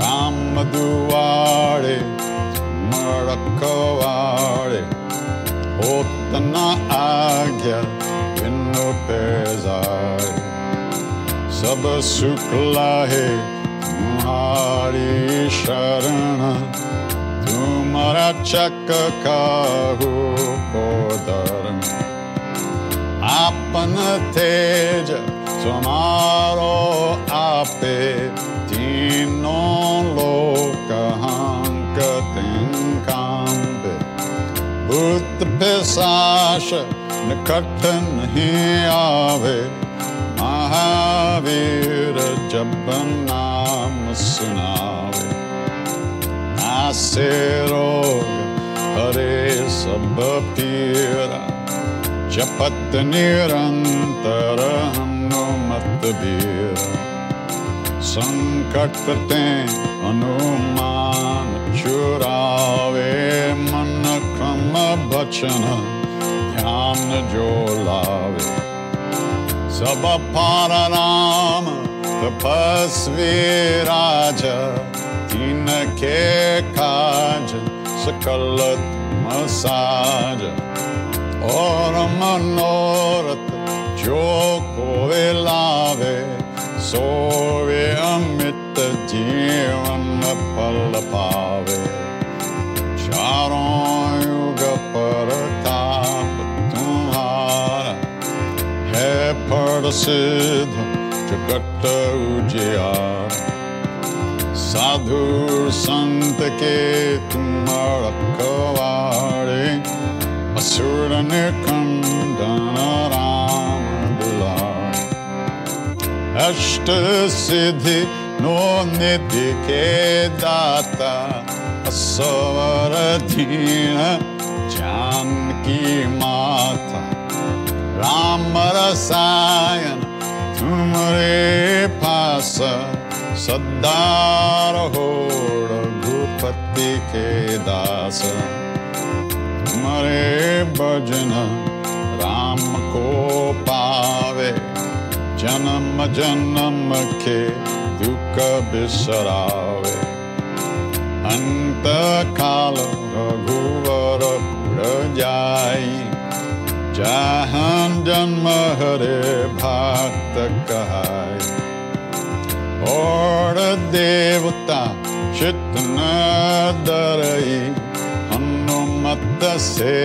राम दुआरे मरकवारे होतना आज्ञा बिनु पेजाए सब सुख लाहे तुम्हारी रक्षकोदरम् आपन तेज सुमरो आपे तीनो भूत भूतपिशाश न कथन आवे महावीर जब नाम सुनावे नासे रोग हरे सब पीरा जपत निरंतर हनुमत बीरा संकट ते हनुमान चुरावे मन क्रम बचन ध्यान जो लावे सब पार राम तपस्वी राजा que canje sakalat masanja Oraman orata joko velave Sove amita jirana palapave Charon yuga paratabhatumhara He parasiddha jagata ujjayara साधु संत के तुम रखवारे असुर निखंडन राम अष्ट सिद्धि नो निधि के दाता असवर दीन जानकी माता। राम रसायन तुमरे पास सदा रहो रघुपति के दास। मरे भजन राम को पावे, जन्म जन्म के दुख बिसरावे। अंत काल रघुवर जाई जहाँ जन्म हरे भक्त कहाई। देवता चित न डरई हनुमत से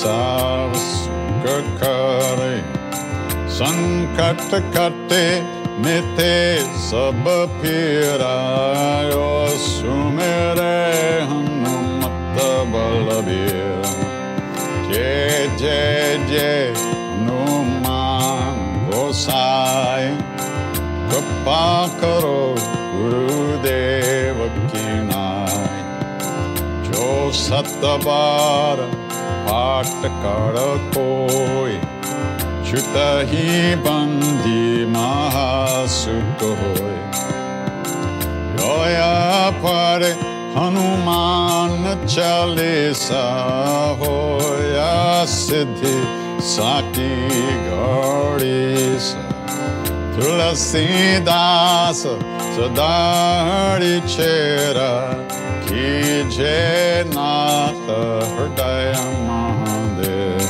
सब सुख करे संकट कटे मिते सब फिरायो सुमेरे हनुमत बलबीर जय जय जय हनुमान गोसाई कृपा करो गुरुदेव की नाय जो सत बार पाठ कर कोई छुत ही बंदी महासुख होय रोया पर हनुमान चालीसा होया सिद्धि साकी गौड़ी सा तुलसीदास सदाड़ी चेरा कीजे नाथ हृदय महादेव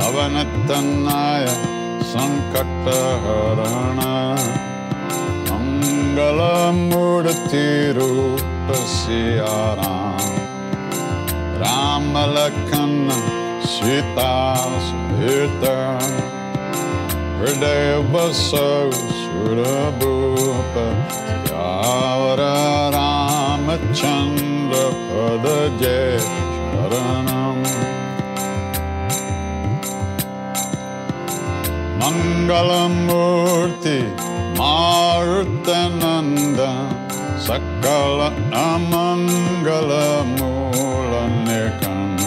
पवन तन्नाय संकट हरण मंगल मूर्ति रूप सियाराम राम लखन सीता सहित हृदय बसौ सुरभूप यावर रामचंद्र पद जय शरणम मंगलमूर्ति मारुतनंद सकल अमंगल मूल निकंद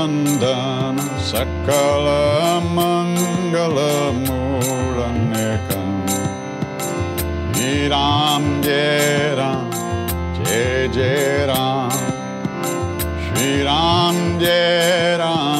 Nandana Sakala Mangala Muranekam Ram Jai Ram Jai Jai Ram Shri Ram Jai Ram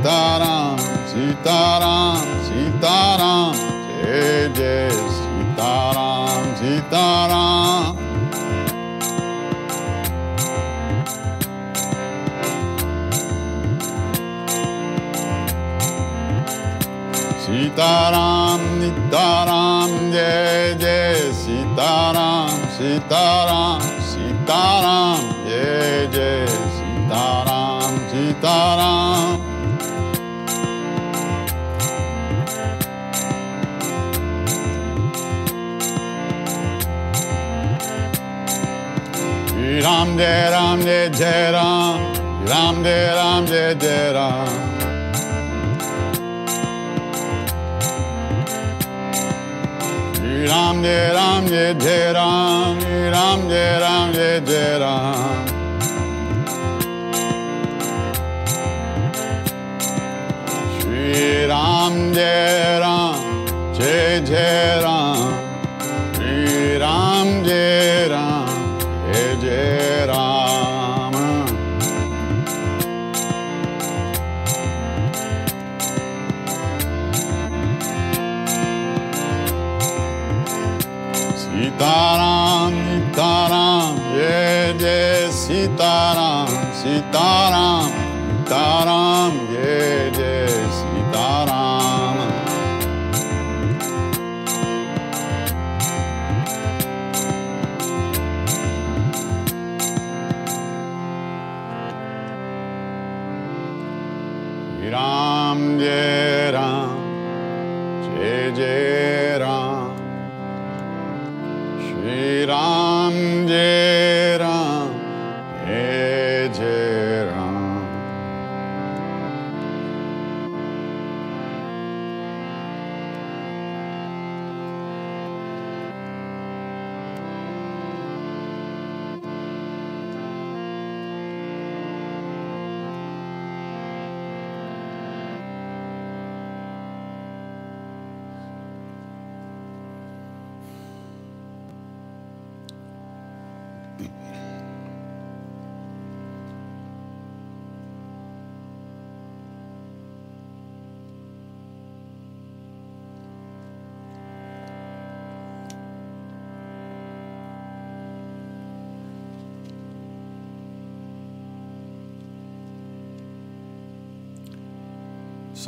Sitaram, Sitaram, Sitaram, Jai Jai Sitaram, Sitaram. Sitaram, Nitaram, Jai Jai Sitaram, Sitaram, Sitaram, Jai Jai Sitaram, Sitaram. Jai Ram Jai Jai Ram Ram Jai Ram Jai Jai Ram Ram Jai Ram Jai Jai Ram Ram Jai Ram Jai Jai Ram Shri Ram Jai Ram. Jai Jai Ram Sitaram, Sitaram, Sitaram,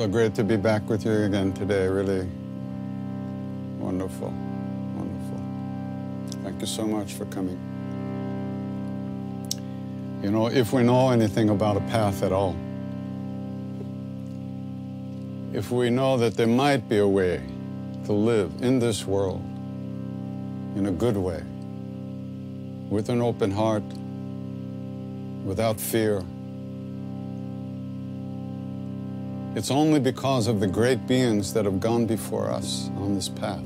So great to be back with you again today. Really wonderful. Wonderful. Thank you so much for coming. You know, if we know anything about a path at all, if we know that there might be a way to live in this world in a good way, with an open heart, without fear, It's only because of the great beings that have gone before us on this path.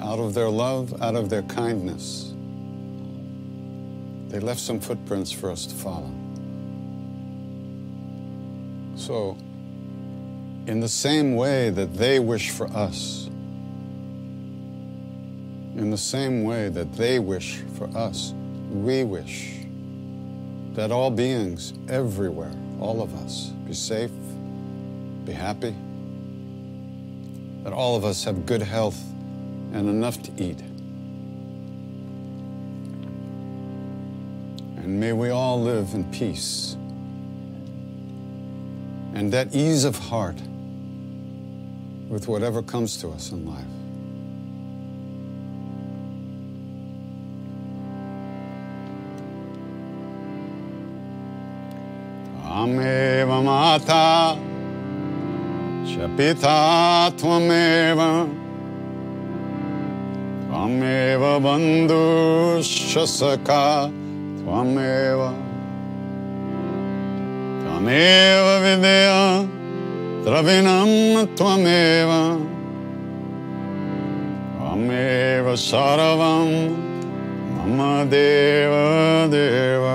Out of their love, out of their kindness, they left some footprints for us to follow. So, in the same way that they wish for us, in the same way that they wish for us, we wish that all beings everywhere, all of us, be safe, be happy, that all of us have good health and enough to eat. And may we all live in peace and that ease of heart with whatever comes to us in life. त्वमेव माता च पिता त्वमेव त्वमेव बन्धुश्च सखा त्वमेव त्वमेव विद्या द्रविणं त्वमेव त्वमेव सर्वं मम देव देव